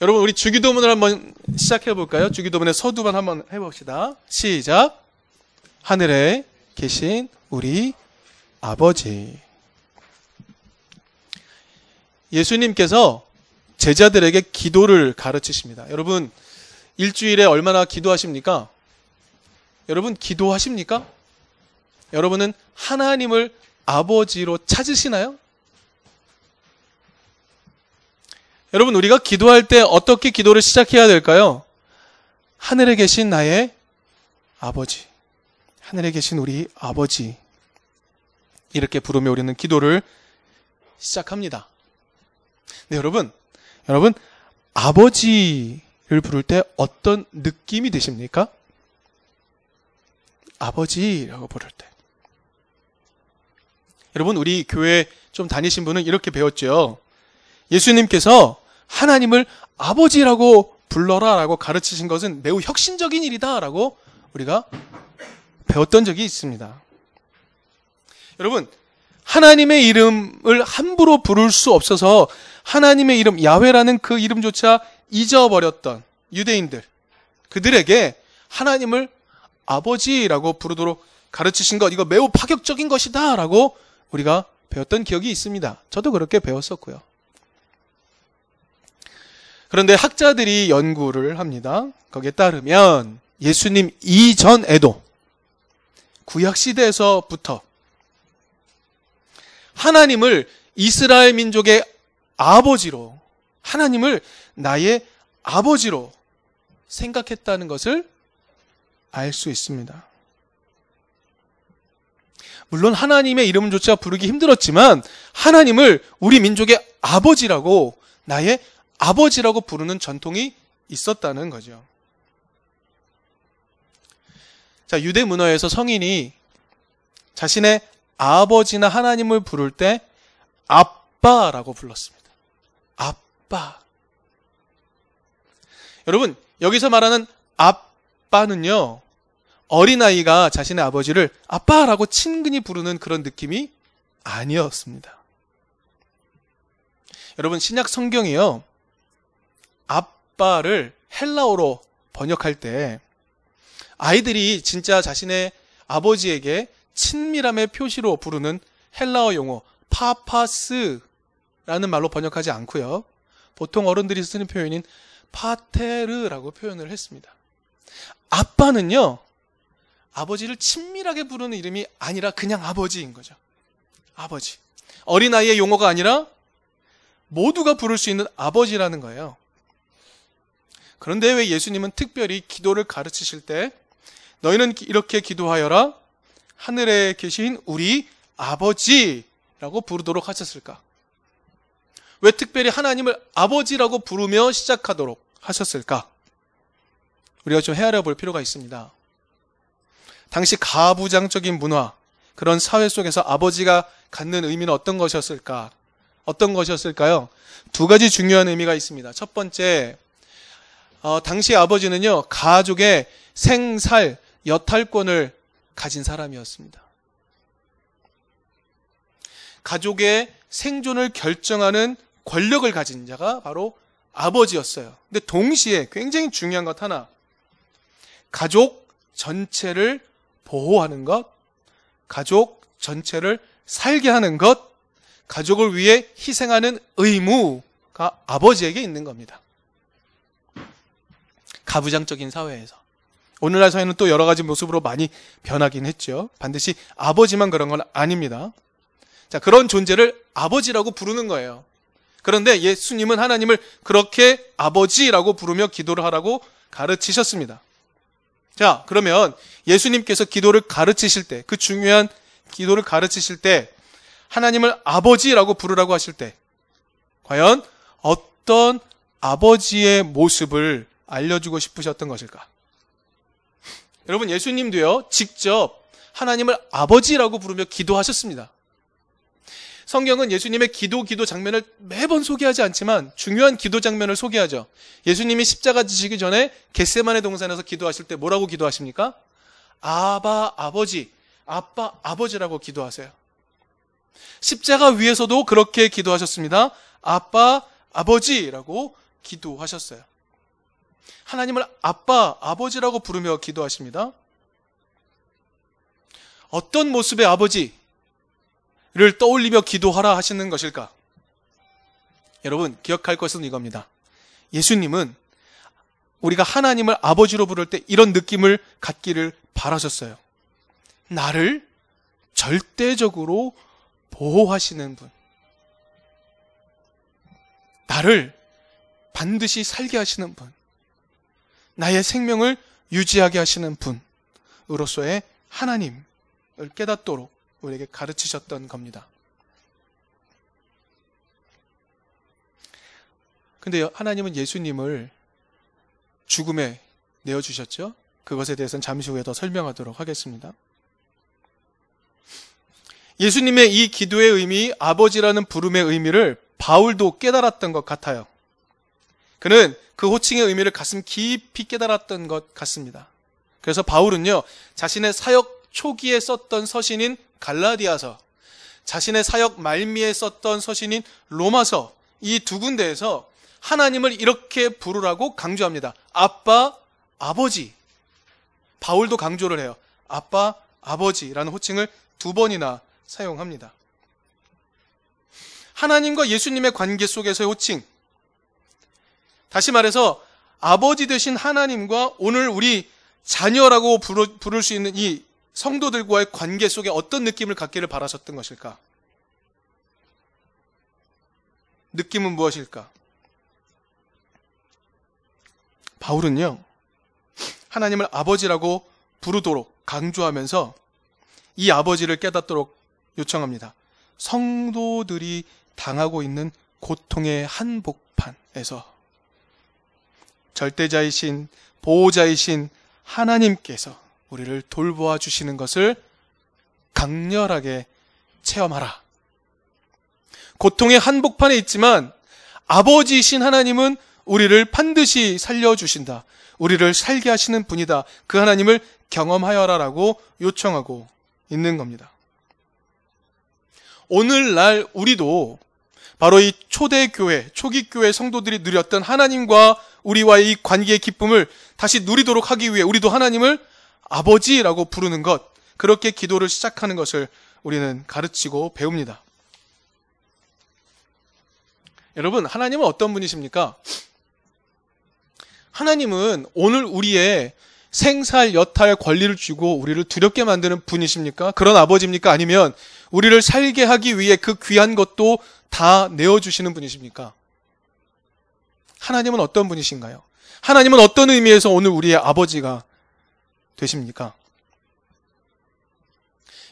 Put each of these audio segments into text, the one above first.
여러분 우리 주기도문을 한번 시작해 볼까요? 주기도문의 서두만 한번 해봅시다. 시작. 하늘에 계신 우리 아버지. 예수님께서 제자들에게 기도를 가르치십니다. 여러분 일주일에 얼마나 기도하십니까? 여러분 기도하십니까? 여러분은 하나님을 아버지로 찾으시나요? 여러분, 우리가 기도할 때 어떻게 기도를 시작해야 될까요? 하늘에 계신 나의 아버지. 하늘에 계신 우리 아버지. 이렇게 부르며 우리는 기도를 시작합니다. 네, 여러분. 여러분, 아버지를 부를 때 어떤 느낌이 드십니까? 아버지라고 부를 때. 여러분, 우리 교회 좀 다니신 분은 이렇게 배웠죠. 예수님께서 하나님을 아버지라고 불러라 라고 가르치신 것은 매우 혁신적인 일이다 라고 우리가 배웠던 적이 있습니다. 여러분, 하나님의 이름을 함부로 부를 수 없어서 하나님의 이름, 야훼라는 그 이름조차 잊어버렸던 유대인들, 그들에게 하나님을 아버지라고 부르도록 가르치신 것, 이거 매우 파격적인 것이다 라고 우리가 배웠던 기억이 있습니다. 저도 그렇게 배웠었고요. 그런데 학자들이 연구를 합니다. 거기에 따르면 예수님 이전에도 구약 시대에서부터 하나님을 이스라엘 민족의 아버지로, 하나님을 나의 아버지로 생각했다는 것을 알 수 있습니다. 물론 하나님의 이름조차 부르기 힘들었지만 하나님을 우리 민족의 아버지라고 나의 아버지라고 부르는 전통이 있었다는 거죠. 자, 유대 문화에서 성인이 자신의 아버지나 하나님을 부를 때 아빠라고 불렀습니다. 아빠. 여러분, 여기서 말하는 아빠는요, 어린아이가 자신의 아버지를 아빠라고 친근히 부르는 그런 느낌이 아니었습니다. 여러분, 신약 성경이요, 아빠를 헬라어로 번역할 때 아이들이 진짜 자신의 아버지에게 친밀함의 표시로 부르는 헬라어 용어 파파스라는 말로 번역하지 않고요. 보통 어른들이 쓰는 표현인 파테르라고 표현을 했습니다. 아빠는요. 아버지를 친밀하게 부르는 이름이 아니라 그냥 아버지인 거죠. 아버지. 어린아이의 용어가 아니라 모두가 부를 수 있는 아버지라는 거예요. 그런데 왜 예수님은 특별히 기도를 가르치실 때 너희는 이렇게 기도하여라 하늘에 계신 우리 아버지라고 부르도록 하셨을까? 왜 특별히 하나님을 아버지라고 부르며 시작하도록 하셨을까? 우리가 좀 헤아려 볼 필요가 있습니다. 당시 가부장적인 문화, 그런 사회 속에서 아버지가 갖는 의미는 어떤 것이었을까? 어떤 것이었을까요? 두 가지 중요한 의미가 있습니다. 첫 번째, 어, 당시 아버지는요, 가족의 생살, 여탈권을 가진 사람이었습니다. 가족의 생존을 결정하는 권력을 가진 자가 바로 아버지였어요. 근데 동시에 굉장히 중요한 것 하나. 가족 전체를 보호하는 것, 가족 전체를 살게 하는 것, 가족을 위해 희생하는 의무가 아버지에게 있는 겁니다. 가부장적인 사회에서. 오늘날 사회는 또 여러 가지 모습으로 많이 변하긴 했죠. 반드시 아버지만 그런 건 아닙니다. 자, 그런 존재를 아버지라고 부르는 거예요. 그런데 예수님은 하나님을 그렇게 아버지라고 부르며 기도를 하라고 가르치셨습니다. 자, 그러면 예수님께서 기도를 가르치실 때, 그 중요한 기도를 가르치실 때, 하나님을 아버지라고 부르라고 하실 때, 과연 어떤 아버지의 모습을 알려주고 싶으셨던 것일까? 여러분, 예수님도요, 직접 하나님을 아버지라고 부르며 기도하셨습니다. 성경은 예수님의 기도, 기도 장면을 매번 소개하지 않지만 중요한 기도 장면을 소개하죠. 예수님이 십자가 지시기 전에 겟세만의 동산에서 기도하실 때 뭐라고 기도하십니까? 아바, 아버지, 아빠, 아버지라고 기도하세요. 십자가 위에서도 그렇게 기도하셨습니다. 아빠, 아버지라고 기도하셨어요. 하나님을 아빠, 아버지라고 부르며 기도하십니다. 어떤 모습의 아버지를 떠올리며 기도하라 하시는 것일까? 여러분, 기억할 것은 이겁니다. 예수님은 우리가 하나님을 아버지로 부를 때 이런 느낌을 갖기를 바라셨어요. 나를 절대적으로 보호하시는 분. 나를 반드시 살게 하시는 분. 나의 생명을 유지하게 하시는 분으로서의 하나님을 깨닫도록 우리에게 가르치셨던 겁니다. 근데 하나님은 예수님을 죽음에 내어주셨죠? 그것에 대해서는 잠시 후에 더 설명하도록 하겠습니다. 예수님의 이 기도의 의미, 아버지라는 부름의 의미를 바울도 깨달았던 것 같아요. 그는 그 호칭의 의미를 가슴 깊이 깨달았던 것 같습니다. 그래서 바울은요, 자신의 사역 초기에 썼던 서신인 갈라디아서, 자신의 사역 말미에 썼던 서신인 로마서, 이 두 군데에서 하나님을 이렇게 부르라고 강조합니다. 아빠, 아버지. 바울도 강조를 해요. 아빠, 아버지라는 호칭을 두 번이나 사용합니다. 하나님과 예수님의 관계 속에서의 호칭. 다시 말해서 아버지 되신 하나님과 오늘 우리 자녀라고 부를 수 있는 이 성도들과의 관계 속에 어떤 느낌을 갖기를 바라셨던 것일까? 느낌은 무엇일까? 바울은요, 하나님을 아버지라고 부르도록 강조하면서 이 아버지를 깨닫도록 요청합니다. 성도들이 당하고 있는 고통의 한복판에서 절대자이신 보호자이신 하나님께서 우리를 돌보아 주시는 것을 강렬하게 체험하라. 고통의 한복판에 있지만 아버지이신 하나님은 우리를 반드시 살려주신다. 우리를 살게 하시는 분이다. 그 하나님을 경험하여라라고 요청하고 있는 겁니다. 오늘날 우리도 바로 이 초대교회, 초기교회 성도들이 누렸던 하나님과 우리와의 이 관계의 기쁨을 다시 누리도록 하기 위해 우리도 하나님을 아버지라고 부르는 것, 그렇게 기도를 시작하는 것을 우리는 가르치고 배웁니다. 여러분, 하나님은 어떤 분이십니까? 하나님은 오늘 우리의 생살, 여탈 권리를 주고 우리를 두렵게 만드는 분이십니까? 그런 아버지입니까? 아니면 우리를 살게 하기 위해 그 귀한 것도 다 내어주시는 분이십니까? 하나님은 어떤 분이신가요? 하나님은 어떤 의미에서 오늘 우리의 아버지가 되십니까?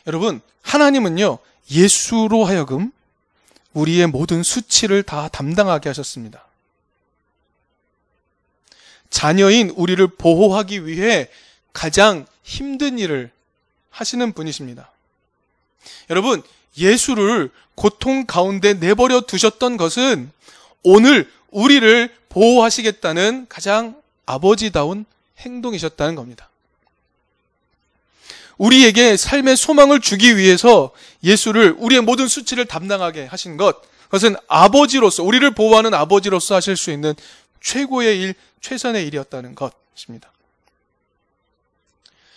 여러분, 하나님은요, 예수로 하여금 우리의 모든 수치를 다 담당하게 하셨습니다. 자녀인 우리를 보호하기 위해 가장 힘든 일을 하시는 분이십니다. 여러분, 예수를 고통 가운데 내버려 두셨던 것은 오늘 우리를 보호하시겠다는 가장 아버지다운 행동이셨다는 겁니다. 우리에게 삶의 소망을 주기 위해서 예수를 우리의 모든 수치를 담당하게 하신 것, 그것은 아버지로서, 우리를 보호하는 아버지로서 하실 수 있는 최고의 일, 최선의 일이었다는 것입니다.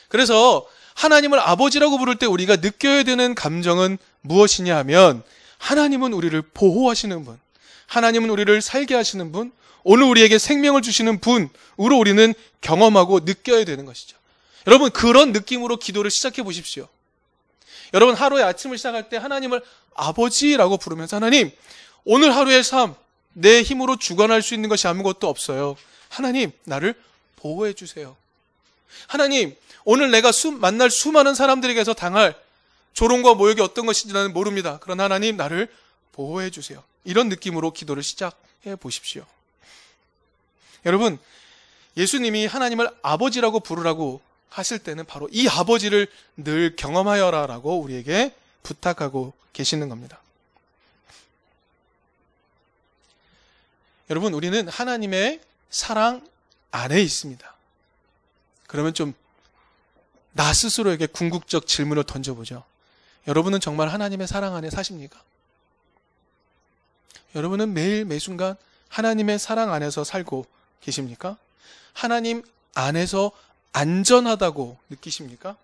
그래서 하나님을 아버지라고 부를 때 우리가 느껴야 되는 감정은 무엇이냐 하면 하나님은 우리를 보호하시는 분, 하나님은 우리를 살게 하시는 분, 오늘 우리에게 생명을 주시는 분으로 우리는 경험하고 느껴야 되는 것이죠. 여러분, 그런 느낌으로 기도를 시작해 보십시오. 여러분, 하루의 아침을 시작할 때 하나님을 아버지라고 부르면서 하나님, 오늘 하루의 삶, 내 힘으로 주관할 수 있는 것이 아무것도 없어요. 하나님, 나를 보호해 주세요. 하나님, 오늘 내가 수, 만날 수많은 사람들에게서 당할 조롱과 모욕이 어떤 것인지 나는 모릅니다. 그러나 하나님, 나를 보호해 주세요. 이런 느낌으로 기도를 시작해 보십시오. 여러분, 예수님이 하나님을 아버지라고 부르라고 하실 때는 바로 이 아버지를 늘 경험하여라라고 우리에게 부탁하고 계시는 겁니다. 여러분, 우리는 하나님의 사랑 안에 있습니다. 그러면 좀 나 스스로에게 궁극적 질문을 던져보죠. 여러분은 정말 하나님의 사랑 안에 사십니까? 여러분은 매일 매순간 하나님의 사랑 안에서 살고 계십니까? 하나님 안에서 안전하다고 느끼십니까?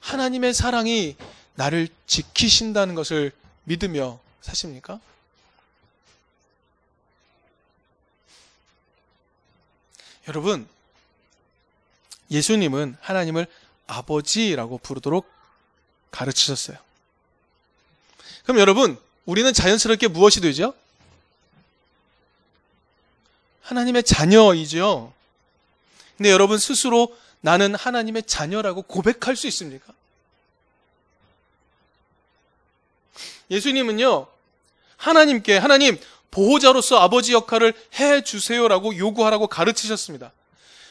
하나님의 사랑이 나를 지키신다는 것을 믿으며 사십니까? 여러분, 예수님은 하나님을 아버지라고 부르도록 가르치셨어요. 그럼 여러분, 우리는 자연스럽게 무엇이 되죠? 하나님의 자녀이죠. 근데 여러분 스스로 나는 하나님의 자녀라고 고백할 수 있습니까? 예수님은요, 하나님께, 하나님, 보호자로서 아버지 역할을 해 주세요라고 요구하라고 가르치셨습니다.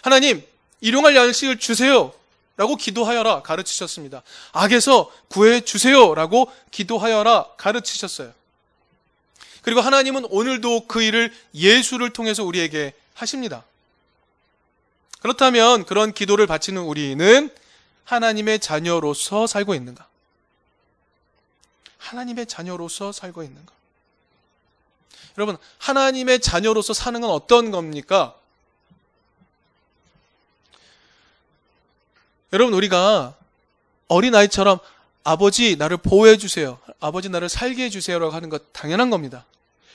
하나님, 일용할 양식을 주세요. 라고 기도하여라 가르치셨습니다. 악에서 구해 주세요 라고 기도하여라 가르치셨어요. 그리고 하나님은 오늘도 그 일을 예수를 통해서 우리에게 하십니다. 그렇다면 그런 기도를 바치는 우리는 하나님의 자녀로서 살고 있는가? 하나님의 자녀로서 살고 있는가? 여러분, 하나님의 자녀로서 사는 건 어떤 겁니까? 여러분, 우리가 어린아이처럼 아버지 나를 보호해 주세요. 아버지 나를 살게 해 주세요라고 하는 것 당연한 겁니다.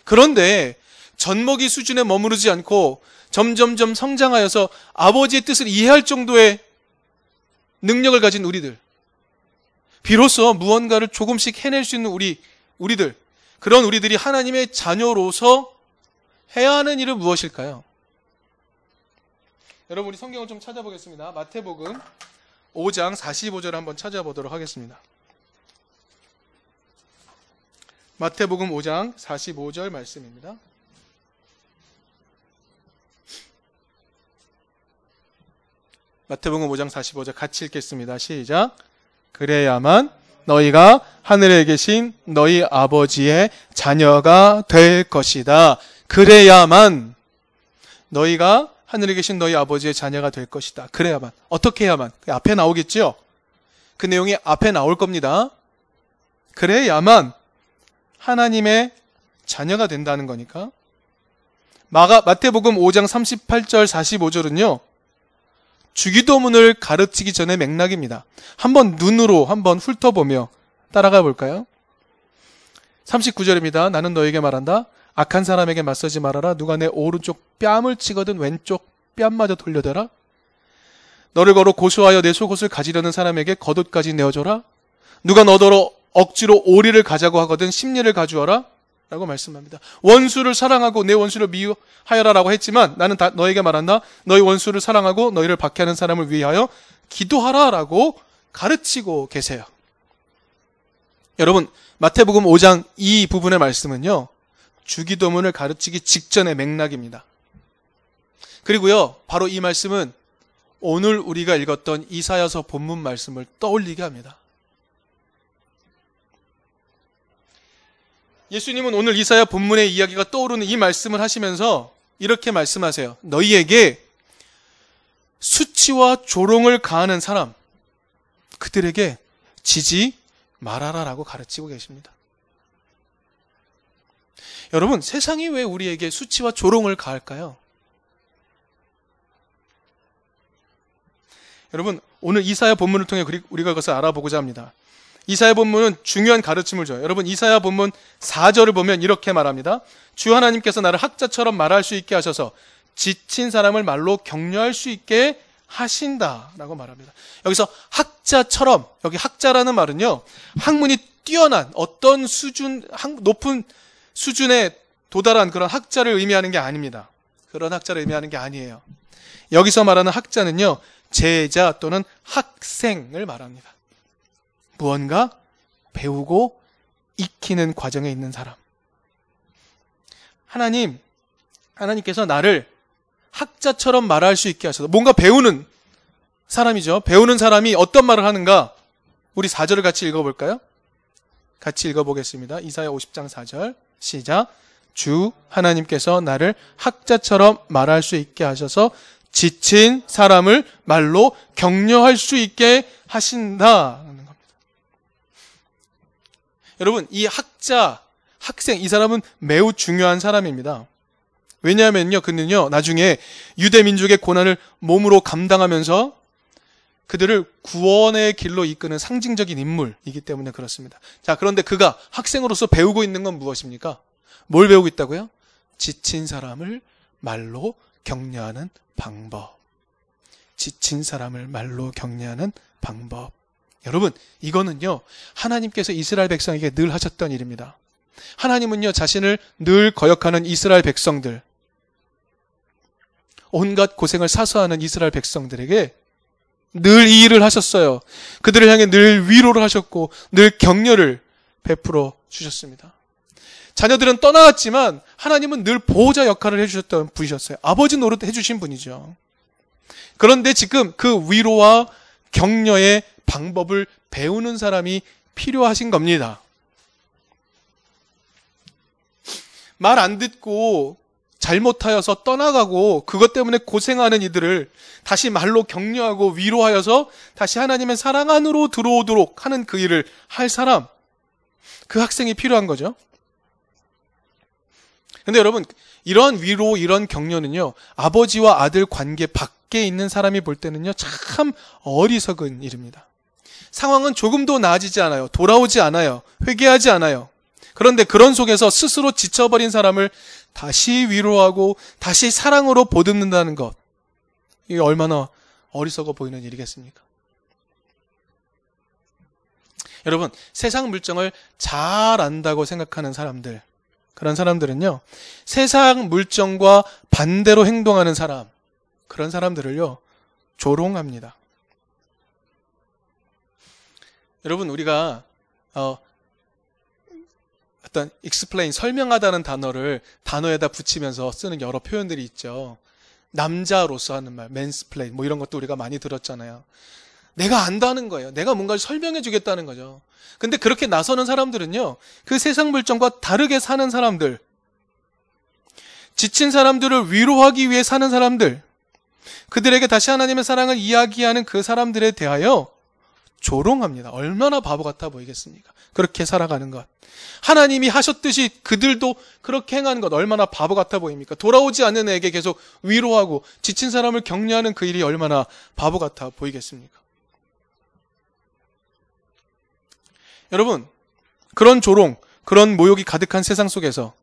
그런데 젖먹이 수준에 머무르지 않고 점점점 성장하여서 아버지의 뜻을 이해할 정도의 능력을 가진 우리들. 비로소 무언가를 조금씩 해낼 수 있는 우리, 우리들. 그런 우리들이 하나님의 자녀로서 해야 하는 일은 무엇일까요? 여러분, 우리 성경을 좀 찾아보겠습니다. 마태복음 5장 45절 한번 찾아보도록 하겠습니다. 마태복음 5장 45절 말씀입니다. 마태복음 5장 45절 같이 읽겠습니다. 시작. 그래야만 너희가 하늘에 계신 너희 아버지의 자녀가 될 것이다. 그래야만 너희가 하늘에 계신 너희 아버지의 자녀가 될 것이다. 그래야만. 어떻게 해야만? 그 앞에 나오겠죠? 그 내용이 앞에 나올 겁니다. 그래야만 하나님의 자녀가 된다는 거니까. 마가, 마태복음 5장 38절 45절은요, 주기도문을 가르치기 전에 맥락입니다. 한번 눈으로 한번 훑어보며 따라가 볼까요? 39절입니다. 나는 너에게 말한다. 악한 사람에게 맞서지 말아라. 누가 내 오른쪽 뺨을 치거든 왼쪽 뺨마저 돌려대라. 너를 걸어 고소하여 내 속옷을 가지려는 사람에게 겉옷까지 내어줘라. 누가 너더러 억지로 오리를 가자고 하거든 심리를 가주어라. 라고 말씀합니다. 원수를 사랑하고 내 원수를 미워하여라 라고 했지만 나는 다 너에게 말한다. 너희 원수를 사랑하고 너희를 박해하는 사람을 위하여 기도하라 라고 가르치고 계세요. 여러분 마태복음 5장 이 부분의 말씀은요. 주기도문을 가르치기 직전의 맥락입니다. 그리고요. 바로 이 말씀은 오늘 우리가 읽었던 이사야서 본문 말씀을 떠올리게 합니다. 예수님은 오늘 이사야 본문의 이야기가 떠오르는 이 말씀을 하시면서 이렇게 말씀하세요. 너희에게 수치와 조롱을 가하는 사람, 그들에게 지지 말아라라고 가르치고 계십니다. 여러분, 세상이 왜 우리에게 수치와 조롱을 가할까요? 여러분, 오늘 이사야 본문을 통해 우리가 그것을 알아보고자 합니다. 이사야 본문은 중요한 가르침을 줘요. 여러분 이사야 본문 4절을 보면 이렇게 말합니다. 주 하나님께서 나를 학자처럼 말할 수 있게 하셔서 지친 사람을 말로 격려할 수 있게 하신다라고 말합니다. 여기서 학자처럼 여기 학자라는 말은요. 학문이 뛰어난 어떤 수준 높은 수준에 도달한 그런 학자를 의미하는 게 아닙니다. 그런 학자를 의미하는 게 아니에요. 여기서 말하는 학자는요. 제자 또는 학생을 말합니다. 무언가 배우고 익히는 과정에 있는 사람. 하나님, 하나님께서 나를 학자처럼 말할 수 있게 하셔서 뭔가 배우는 사람이죠. 배우는 사람이 어떤 말을 하는가? 우리 4절을 같이 읽어볼까요? 같이 읽어보겠습니다. 이사야 50장 4절. 시작. 주 하나님께서 나를 학자처럼 말할 수 있게 하셔서 지친 사람을 말로 격려할 수 있게 하신다. 여러분, 이 학자, 학생, 이 사람은 매우 중요한 사람입니다. 왜냐하면요, 그는요, 나중에 유대민족의 고난을 몸으로 감당하면서 그들을 구원의 길로 이끄는 상징적인 인물이기 때문에 그렇습니다. 자, 그런데 그가 학생으로서 배우고 있는 건 무엇입니까? 뭘 배우고 있다고요? 지친 사람을 말로 격려하는 방법. 지친 사람을 말로 격려하는 방법. 여러분, 이거는요, 하나님께서 이스라엘 백성에게 늘 하셨던 일입니다. 하나님은요, 자신을 늘 거역하는 이스라엘 백성들, 온갖 고생을 사수하는 이스라엘 백성들에게 늘 이 일을 하셨어요. 그들을 향해 늘 위로를 하셨고, 늘 격려를 베풀어 주셨습니다. 자녀들은 떠나갔지만 하나님은 늘 보호자 역할을 해주셨던 분이셨어요. 아버지 노릇 해주신 분이죠. 그런데 지금 그 위로와 격려의 방법을 배우는 사람이 필요하신 겁니다. 말 안 듣고 잘못하여서 떠나가고 그것 때문에 고생하는 이들을 다시 말로 격려하고 위로하여서 다시 하나님의 사랑 안으로 들어오도록 하는 그 일을 할 사람, 그 학생이 필요한 거죠. 근데 여러분, 이런 위로, 이런 격려는요, 아버지와 아들 관계 밖에 있는 사람이 볼 때는요, 참 어리석은 일입니다. 상황은 조금도 나아지지 않아요. 돌아오지 않아요. 회개하지 않아요. 그런데 그런 속에서 스스로 지쳐버린 사람을 다시 위로하고 다시 사랑으로 보듬는다는 것. 이게 얼마나 어리석어 보이는 일이겠습니까? 여러분, 세상 물정을 잘 안다고 생각하는 사람들, 그런 사람들은요, 세상 물정과 반대로 행동하는 사람, 그런 사람들을요, 조롱합니다. 여러분, 우리가, 어, 어떤 explain, 설명하다는 단어를 단어에다 붙이면서 쓰는 여러 표현들이 있죠. 남자로서 하는 말, mansplain, 뭐 이런 것도 우리가 많이 들었잖아요. 내가 안다는 거예요. 내가 뭔가를 설명해 주겠다는 거죠. 근데 그렇게 나서는 사람들은요, 그 세상 물정과 다르게 사는 사람들, 지친 사람들을 위로하기 위해 사는 사람들, 그들에게 다시 하나님의 사랑을 이야기하는 그 사람들에 대하여 조롱합니다. 얼마나 바보 같아 보이겠습니까? 그렇게 살아가는 것. 하나님이 하셨듯이 그들도 그렇게 행하는 것 얼마나 바보 같아 보입니까? 돌아오지 않는 애에게 계속 위로하고 지친 사람을 격려하는 그 일이 얼마나 바보 같아 보이겠습니까? 여러분, 그런 조롱, 그런 모욕이 가득한 세상 속에서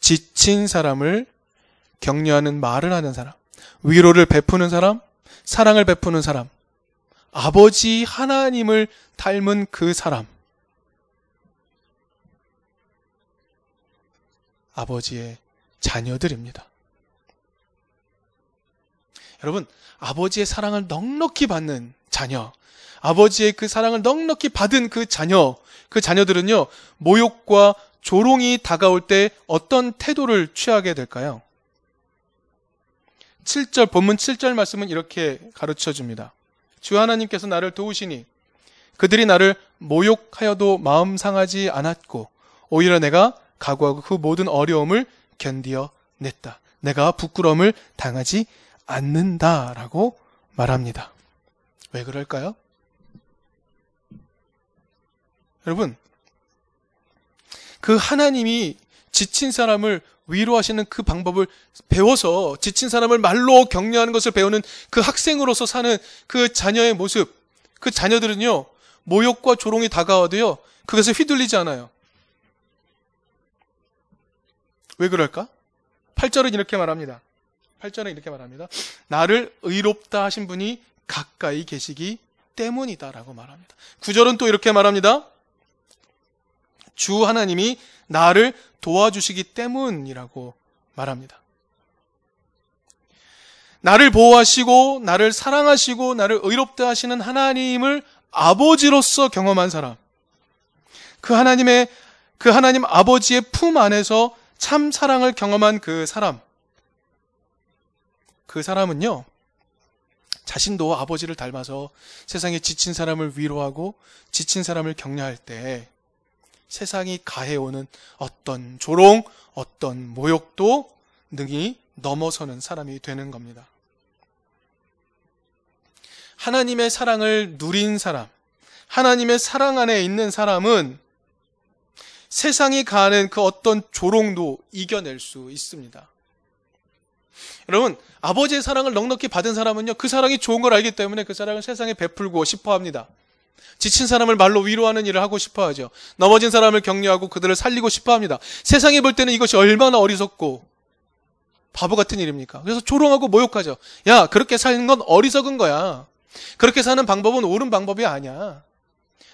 지친 사람을 격려하는 말을 하는 사람, 위로를 베푸는 사람, 사랑을 베푸는 사람, 아버지 하나님을 닮은 그 사람, 아버지의 자녀들입니다. 여러분, 아버지의 사랑을 넉넉히 받는 자녀, 아버지의 그 사랑을 넉넉히 받은 그 자녀, 그 자녀들은요, 모욕과 조롱이 다가올 때 어떤 태도를 취하게 될까요? 7절, 본문 7절 말씀은 이렇게 가르쳐 줍니다. 주 하나님께서 나를 도우시니 그들이 나를 모욕하여도 마음 상하지 않았고 오히려 내가 각오하고 그 모든 어려움을 견디어 냈다. 내가 부끄러움을 당하지 않는다라고 말합니다. 왜 그럴까요? 여러분, 그 하나님이 지친 사람을 위로하시는 그 방법을 배워서 지친 사람을 말로 격려하는 것을 배우는 그 학생으로서 사는 그 자녀의 모습, 그 자녀들은요, 모욕과 조롱이 다가와도요, 그것을 휘둘리지 않아요. 왜 그럴까? 8절은 이렇게 말합니다. 8절은 이렇게 말합니다. 나를 의롭다 하신 분이 가까이 계시기 때문이다 라고 말합니다. 9절은 또 이렇게 말합니다. 주 하나님이 나를 도와주시기 때문이라고 말합니다. 나를 보호하시고 나를 사랑하시고 나를 의롭다 하시는 하나님을 아버지로서 경험한 사람. 그 하나님의 그 하나님 아버지의 품 안에서 참 사랑을 경험한 그 사람. 그 사람은요. 자신도 아버지를 닮아서 세상에 지친 사람을 위로하고 지친 사람을 격려할 때 세상이 가해오는 어떤 조롱, 어떤 모욕도 능히 넘어서는 사람이 되는 겁니다. 하나님의 사랑을 누린 사람, 하나님의 사랑 안에 있는 사람은 세상이 가는 그 어떤 조롱도 이겨낼 수 있습니다. 여러분, 아버지의 사랑을 넉넉히 받은 사람은요, 그 사랑이 좋은 걸 알기 때문에 그 사랑을 세상에 베풀고 싶어 합니다. 지친 사람을 말로 위로하는 일을 하고 싶어 하죠. 넘어진 사람을 격려하고 그들을 살리고 싶어 합니다. 세상이 볼 때는 이것이 얼마나 어리석고 바보 같은 일입니까? 그래서 조롱하고 모욕하죠. 야, 그렇게 사는 건 어리석은 거야. 그렇게 사는 방법은 옳은 방법이 아니야.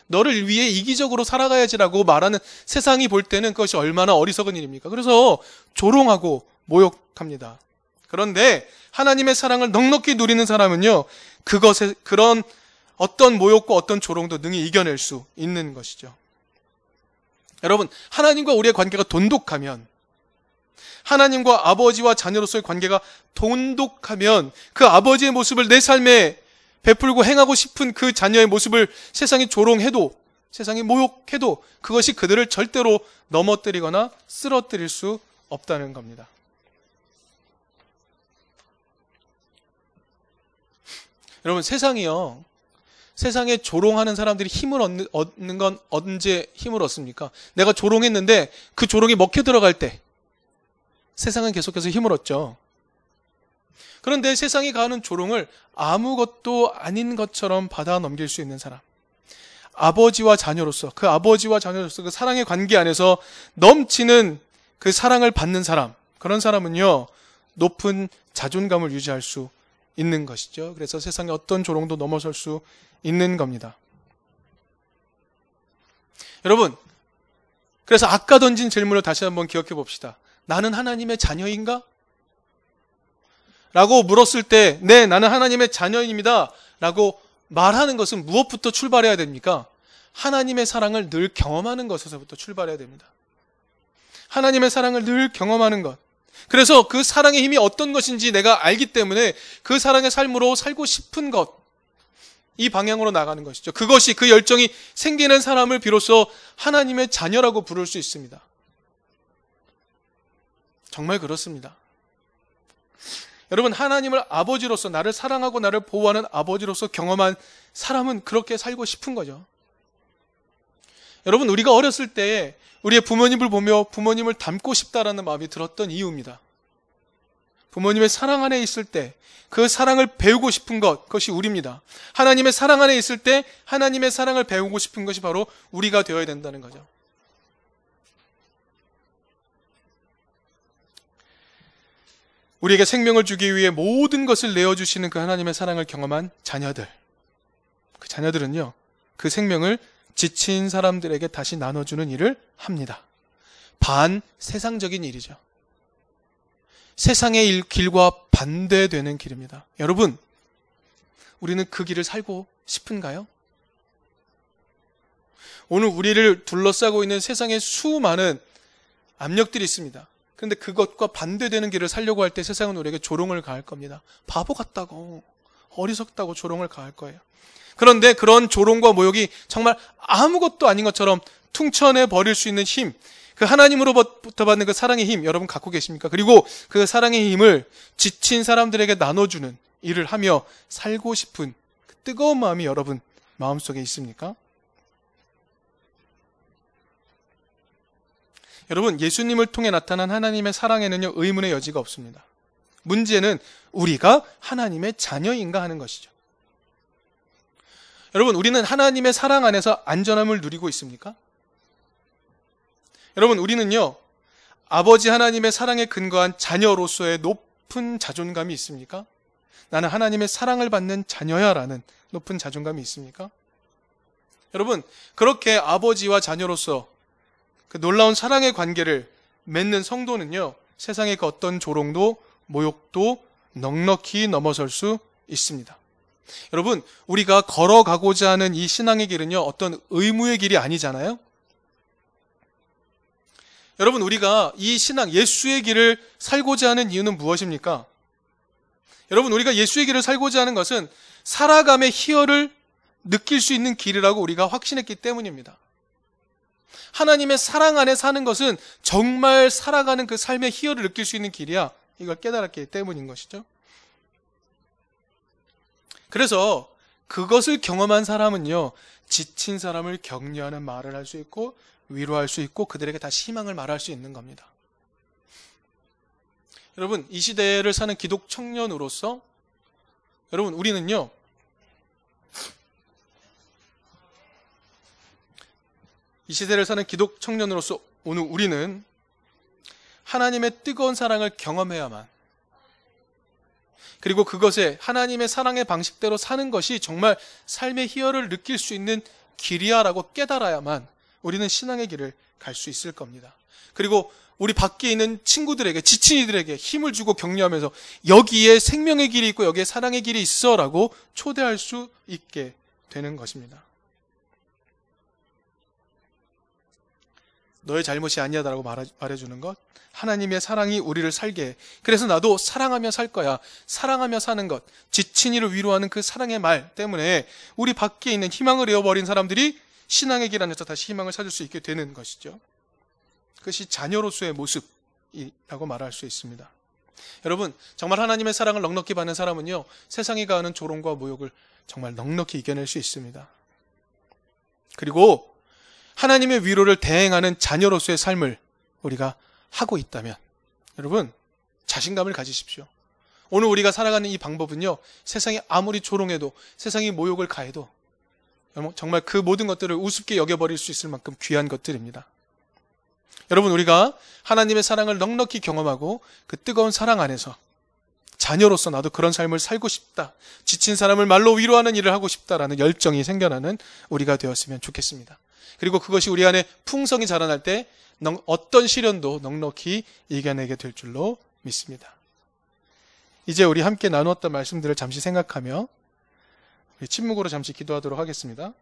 너를 위해 이기적으로 살아가야지라고 말하는 세상이 볼 때는 그것이 얼마나 어리석은 일입니까? 그래서 조롱하고 모욕합니다. 그런데 하나님의 사랑을 넉넉히 누리는 사람은요, 그것에, 그런 어떤 모욕과 어떤 조롱도 능히 이겨낼 수 있는 것이죠. 여러분, 하나님과 우리의 관계가 돈독하면, 하나님과 아버지와 자녀로서의 관계가 돈독하면 그 아버지의 모습을 내 삶에 베풀고 행하고 싶은 그 자녀의 모습을 세상이 조롱해도 세상이 모욕해도 그것이 그들을 절대로 넘어뜨리거나 쓰러뜨릴 수 없다는 겁니다. 여러분 세상이요. 세상에 조롱하는 사람들이 힘을 얻는, 얻는 건 언제 힘을 얻습니까? 내가 조롱했는데 그 조롱이 먹혀 들어갈 때 세상은 계속해서 힘을 얻죠. 그런데 세상이 가하는 조롱을 아무것도 아닌 것처럼 받아 넘길 수 있는 사람. 아버지와 자녀로서, 그 아버지와 자녀로서 그 사랑의 관계 안에서 넘치는 그 사랑을 받는 사람. 그런 사람은요, 높은 자존감을 유지할 수 있는 것이죠. 그래서 세상의 어떤 조롱도 넘어설 수 있는 겁니다. 여러분, 그래서 아까 던진 질문을 다시 한번 기억해 봅시다. 나는 하나님의 자녀인가? 라고 물었을 때, 네, 나는 하나님의 자녀입니다. 라고 말하는 것은 무엇부터 출발해야 됩니까? 하나님의 사랑을 늘 경험하는 것에서부터 출발해야 됩니다. 하나님의 사랑을 늘 경험하는 것. 그래서 그 사랑의 힘이 어떤 것인지 내가 알기 때문에 그 사랑의 삶으로 살고 싶은 것. 이 방향으로 나가는 것이죠. 그것이 그 열정이 생기는 사람을 비로소 하나님의 자녀라고 부를 수 있습니다. 정말 그렇습니다. 여러분, 하나님을 아버지로서 나를 사랑하고 나를 보호하는 아버지로서 경험한 사람은 그렇게 살고 싶은 거죠. 여러분, 우리가 어렸을 때 우리의 부모님을 보며 부모님을 닮고 싶다라는 마음이 들었던 이유입니다. 부모님의 사랑 안에 있을 때 그 사랑을 배우고 싶은 것, 그것이 우리입니다. 하나님의 사랑 안에 있을 때 하나님의 사랑을 배우고 싶은 것이 바로 우리가 되어야 된다는 거죠. 우리에게 생명을 주기 위해 모든 것을 내어주시는 그 하나님의 사랑을 경험한 자녀들. 그 자녀들은요, 그 생명을 지친 사람들에게 다시 나눠주는 일을 합니다. 반 세상적인 일이죠. 세상의 길과 반대되는 길입니다. 여러분, 우리는 그 길을 살고 싶은가요? 오늘 우리를 둘러싸고 있는 세상에 수많은 압력들이 있습니다. 그런데 그것과 반대되는 길을 살려고 할 때 세상은 우리에게 조롱을 가할 겁니다. 바보 같다고, 어리석다고 조롱을 가할 거예요. 그런데 그런 조롱과 모욕이 정말 아무것도 아닌 것처럼 퉁쳐내 버릴 수 있는 힘, 그 하나님으로부터 받는 그 사랑의 힘, 여러분 갖고 계십니까? 그리고 그 사랑의 힘을 지친 사람들에게 나눠주는 일을 하며 살고 싶은 그 뜨거운 마음이 여러분 마음속에 있습니까? 여러분, 예수님을 통해 나타난 하나님의 사랑에는요, 의문의 여지가 없습니다. 문제는 우리가 하나님의 자녀인가 하는 것이죠. 여러분, 우리는 하나님의 사랑 안에서 안전함을 누리고 있습니까? 여러분, 우리는요, 아버지 하나님의 사랑에 근거한 자녀로서의 높은 자존감이 있습니까? 나는 하나님의 사랑을 받는 자녀야 라는 높은 자존감이 있습니까? 여러분, 그렇게 아버지와 자녀로서 그 놀라운 사랑의 관계를 맺는 성도는요, 세상의 그 어떤 조롱도 모욕도 넉넉히 넘어설 수 있습니다. 여러분, 우리가 걸어가고자 하는 이 신앙의 길은요, 어떤 의무의 길이 아니잖아요? 여러분, 우리가 이 신앙, 예수의 길을 살고자 하는 이유는 무엇입니까? 여러분, 우리가 예수의 길을 살고자 하는 것은 살아감의 희열을 느낄 수 있는 길이라고 우리가 확신했기 때문입니다. 하나님의 사랑 안에 사는 것은 정말 살아가는 그 삶의 희열을 느낄 수 있는 길이야. 이걸 깨달았기 때문인 것이죠. 그래서 그것을 경험한 사람은요, 지친 사람을 격려하는 말을 할 수 있고, 위로할 수 있고 그들에게 다시 희망을 말할 수 있는 겁니다. 여러분, 이 시대를 사는 기독 청년으로서 여러분, 우리는요, 이 시대를 사는 기독 청년으로서 오늘 우리는 하나님의 뜨거운 사랑을 경험해야만 그리고 그것에 하나님의 사랑의 방식대로 사는 것이 정말 삶의 희열을 느낄 수 있는 길이야라고 깨달아야만 우리는 신앙의 길을 갈 수 있을 겁니다. 그리고 우리 밖에 있는 친구들에게 지친 이들에게 힘을 주고 격려하면서 여기에 생명의 길이 있고 여기에 사랑의 길이 있어라고 초대할 수 있게 되는 것입니다. 너의 잘못이 아니야라고 말해주는 것, 하나님의 사랑이 우리를 살게 해. 그래서 나도 사랑하며 살 거야. 사랑하며 사는 것, 지친 이를 위로하는 그 사랑의 말 때문에 우리 밖에 있는 희망을 잃어버린 사람들이 신앙의 길 안에서 다시 희망을 찾을 수 있게 되는 것이죠. 그것이 자녀로서의 모습이라고 말할 수 있습니다. 여러분, 정말 하나님의 사랑을 넉넉히 받는 사람은요, 세상이 가하는 조롱과 모욕을 정말 넉넉히 이겨낼 수 있습니다. 그리고 하나님의 위로를 대행하는 자녀로서의 삶을 우리가 하고 있다면, 여러분, 자신감을 가지십시오. 오늘 우리가 살아가는 이 방법은요, 세상이 아무리 조롱해도, 세상이 모욕을 가해도, 정말 그 모든 것들을 우습게 여겨버릴 수 있을 만큼 귀한 것들입니다. 여러분, 우리가 하나님의 사랑을 넉넉히 경험하고 그 뜨거운 사랑 안에서 자녀로서 나도 그런 삶을 살고 싶다. 지친 사람을 말로 위로하는 일을 하고 싶다라는 열정이 생겨나는 우리가 되었으면 좋겠습니다. 그리고 그것이 우리 안에 풍성이 자라날 때 어떤 시련도 넉넉히 이겨내게 될 줄로 믿습니다. 이제 우리 함께 나누었던 말씀들을 잠시 생각하며 침묵으로 잠시 기도하도록 하겠습니다.